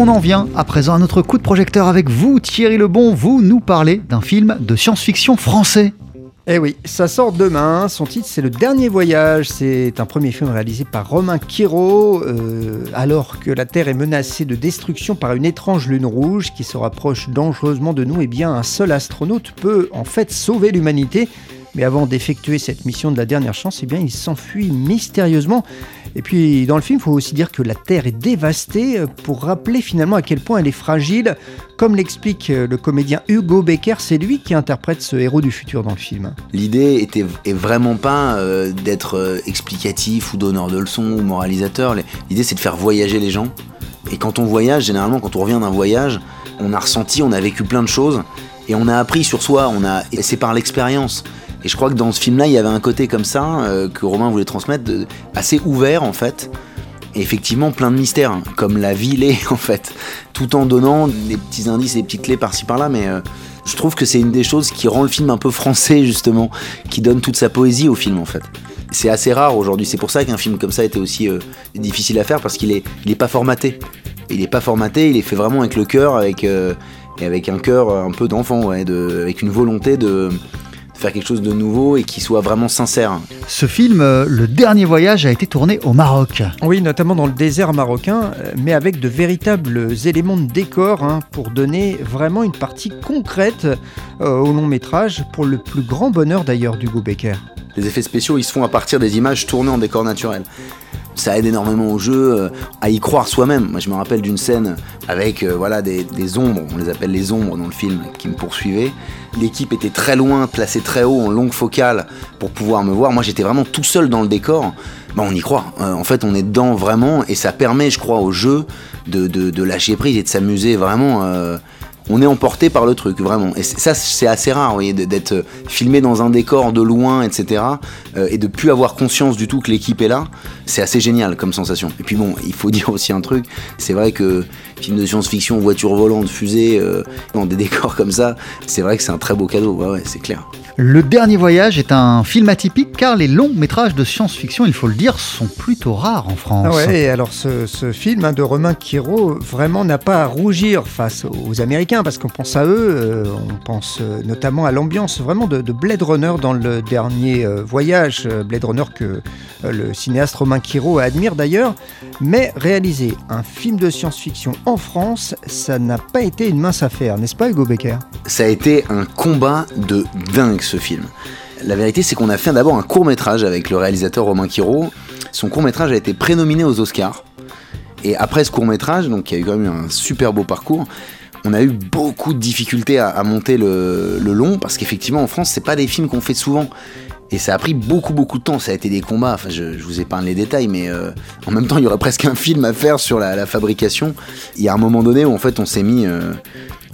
On en vient à présent à notre coup de projecteur avec vous, Thierry Lebon. Vous nous parlez d'un film de science-fiction français. Eh oui, ça sort demain. Son titre, c'est Le Dernier Voyage. C'est un premier film réalisé par Romain Quiro. Euh, alors que la Terre est menacée de destruction par une étrange lune rouge qui se rapproche dangereusement de nous, eh bien, un seul astronaute peut en fait sauver l'humanité. Mais avant d'effectuer cette mission de la dernière chance, eh bien, il s'enfuit mystérieusement. Et puis dans le film, il faut aussi dire que la Terre est dévastée pour rappeler finalement à quel point elle est fragile. Comme l'explique le comédien Hugo Becker, c'est lui qui interprète ce héros du futur dans le film. L'idée était est vraiment pas euh, d'être euh, explicatif ou donneur de leçons ou moralisateur. L'idée c'est de faire voyager les gens. Et quand on voyage, généralement quand on revient d'un voyage, on a ressenti, on a vécu plein de choses et on a appris sur soi. On a, c'est par l'expérience. Et je crois que dans ce film-là, il y avait un côté comme ça euh, que Romain voulait transmettre, assez ouvert en fait. Et effectivement, plein de mystères, hein, comme la vie l'est en fait, tout en donnant des petits indices des petites clés par-ci par-là. Mais euh, je trouve que c'est une des choses qui rend le film un peu français justement, qui donne toute sa poésie au film en fait. C'est assez rare aujourd'hui. C'est pour ça qu'un film comme ça était aussi euh, difficile à faire parce qu'il est, il est pas formaté. Il est pas formaté, il est fait vraiment avec le cœur, avec et avec un cœur un peu d'enfant, ouais, de, avec une volonté de faire quelque chose de nouveau et qui soit vraiment sincère. Ce film, euh, Le Dernier Voyage, a été tourné au Maroc. Oui, notamment dans le désert marocain, euh, mais avec de véritables éléments de décor hein, pour donner vraiment une partie concrète euh, au long métrage, pour le plus grand bonheur d'ailleurs d'Hugo Becker. Les effets spéciaux, ils se font à partir des images tournées en décor naturel ça aide énormément au jeu à y croire soi-même. Moi, je me rappelle d'une scène avec voilà des, ombres, on les appelle les ombres dans le film, qui me poursuivaient l'équipe était très loin, placée très haut, en longue focale, pour pouvoir me voir. Moi, j'étais vraiment tout seul dans le décor. Bah, on y croit. Euh, en fait, on est dedans vraiment, et ça permet, je crois, au jeu de, lâcher prise et de s'amuser vraiment. Euh, on est emporté par le truc, vraiment. Et ça, c'est assez rare, vous d'être filmé dans un décor de loin, etc. Euh, et de plus avoir conscience du tout que l'équipe est là. C'est assez génial comme sensation. Et puis bon, il faut dire aussi un truc. C'est vrai que film de science-fiction, voiture volante, fusée, euh, dans des décors comme ça, c'est vrai que c'est un très beau cadeau. Ouais, ouais, c'est clair. Le Dernier Voyage est un film atypique car les longs métrages de science-fiction, il faut le dire, sont plutôt rares en France. Ah ouais, alors ce, film hein, de Romain Quiro vraiment n'a pas à rougir face aux Américains parce qu'on pense à eux, euh, on pense euh, notamment à l'ambiance vraiment de, Blade Runner dans le dernier euh, voyage, Blade Runner que le cinéaste Romain Quiro admire d'ailleurs, mais réaliser un film de science-fiction en France, ça n'a pas été une mince affaire, n'est-ce pas Hugo Becker? Ça a été un combat de dingue ce film. La vérité, c'est qu'on a fait d'abord un court métrage avec le réalisateur Romain Quiro. Son court métrage a été prénominé aux Oscars. Et après ce court métrage, donc qui a eu quand même un super beau parcours, on a eu beaucoup de difficultés à, monter le, long parce qu'effectivement en France, c'est pas des films qu'on fait souvent. Et ça a pris beaucoup beaucoup de temps, ça a été des combats, enfin je, vous épargne les détails, mais euh, en même temps il y aurait presque un film à faire sur la, fabrication. Il y a un moment donné où en fait on s'est mis, euh,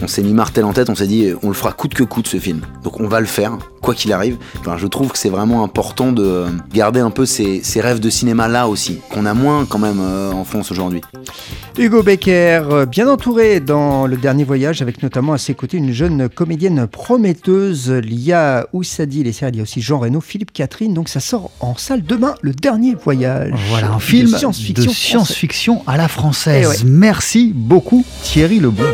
on s'est mis martel en tête, on s'est dit on le fera coûte que coûte ce film. Donc on va le faire, quoi qu'il arrive. Enfin, je trouve que c'est vraiment important de garder un peu ces, rêves de cinéma là aussi, qu'on a moins quand même euh, en France aujourd'hui. Hugo Becker, euh, bien entouré dans le dernier voyage, avec notamment à ses côtés une jeune comédienne prometteuse, Lia Oussadi, les séries, il y a aussi Jean Reno, Philippe Catherine, donc ça sort en salle demain, le dernier voyage. Voilà, un film de science-fiction à la française. Eh Merci beaucoup Thierry Lebon.